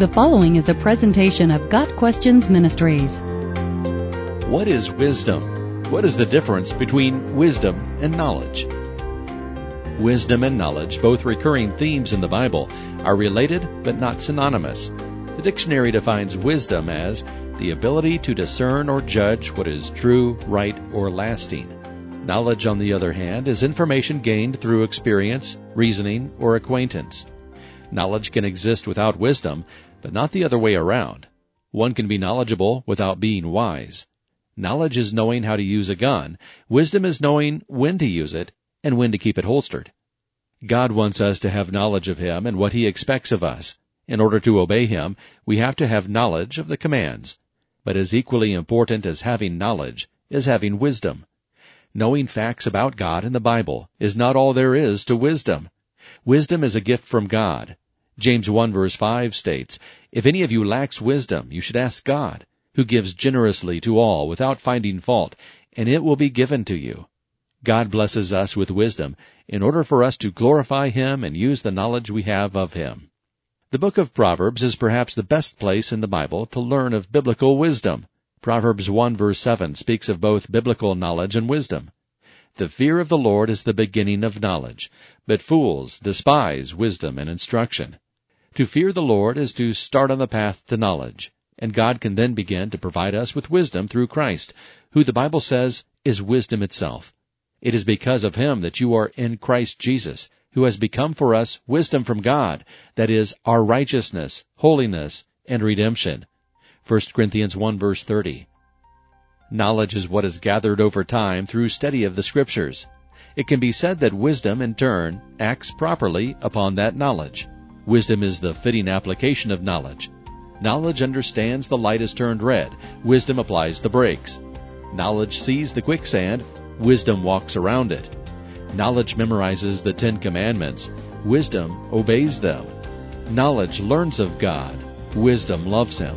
The following is a presentation of Got Questions Ministries. What is wisdom? What is the difference between wisdom and knowledge? Wisdom and knowledge, both recurring themes in the Bible, are related but not synonymous. The dictionary defines wisdom as the ability to discern or judge what is true, right, or lasting. Knowledge, on the other hand, is information gained through experience, reasoning, or acquaintance. Knowledge can exist without wisdom, but not the other way around. One can be knowledgeable without being wise. Knowledge is knowing how to use a gun. Wisdom is knowing when to use it and when to keep it holstered. God wants us to have knowledge of Him and what He expects of us. In order to obey Him, we have to have knowledge of the commands. But as equally important as having knowledge is having wisdom. Knowing facts about God and the Bible is not all there is to wisdom. Wisdom is a gift from God. James 1 verse 5 states, If any of you lacks wisdom, you should ask God, who gives generously to all without finding fault, and it will be given to you. God blesses us with wisdom in order for us to glorify Him and use the knowledge we have of Him. The book of Proverbs is perhaps the best place in the Bible to learn of biblical wisdom. Proverbs 1 verse 7 speaks of both biblical knowledge and wisdom. The fear of the Lord is the beginning of knowledge, but fools despise wisdom and instruction. To fear the Lord is to start on the path to knowledge, and God can then begin to provide us with wisdom through Christ, who the Bible says is wisdom itself. It is because of Him that you are in Christ Jesus, who has become for us wisdom from God, that is, our righteousness, holiness, and redemption. 1 Corinthians 1 verse 30. Knowledge is what is gathered over time through study of the Scriptures. It can be said that wisdom, in turn, acts properly upon that knowledge. Wisdom is the fitting application of knowledge. Knowledge understands the light is turned red. Wisdom applies the brakes. Knowledge sees the quicksand. Wisdom walks around it. Knowledge memorizes the Ten Commandments. Wisdom obeys them. Knowledge learns of God. Wisdom loves Him.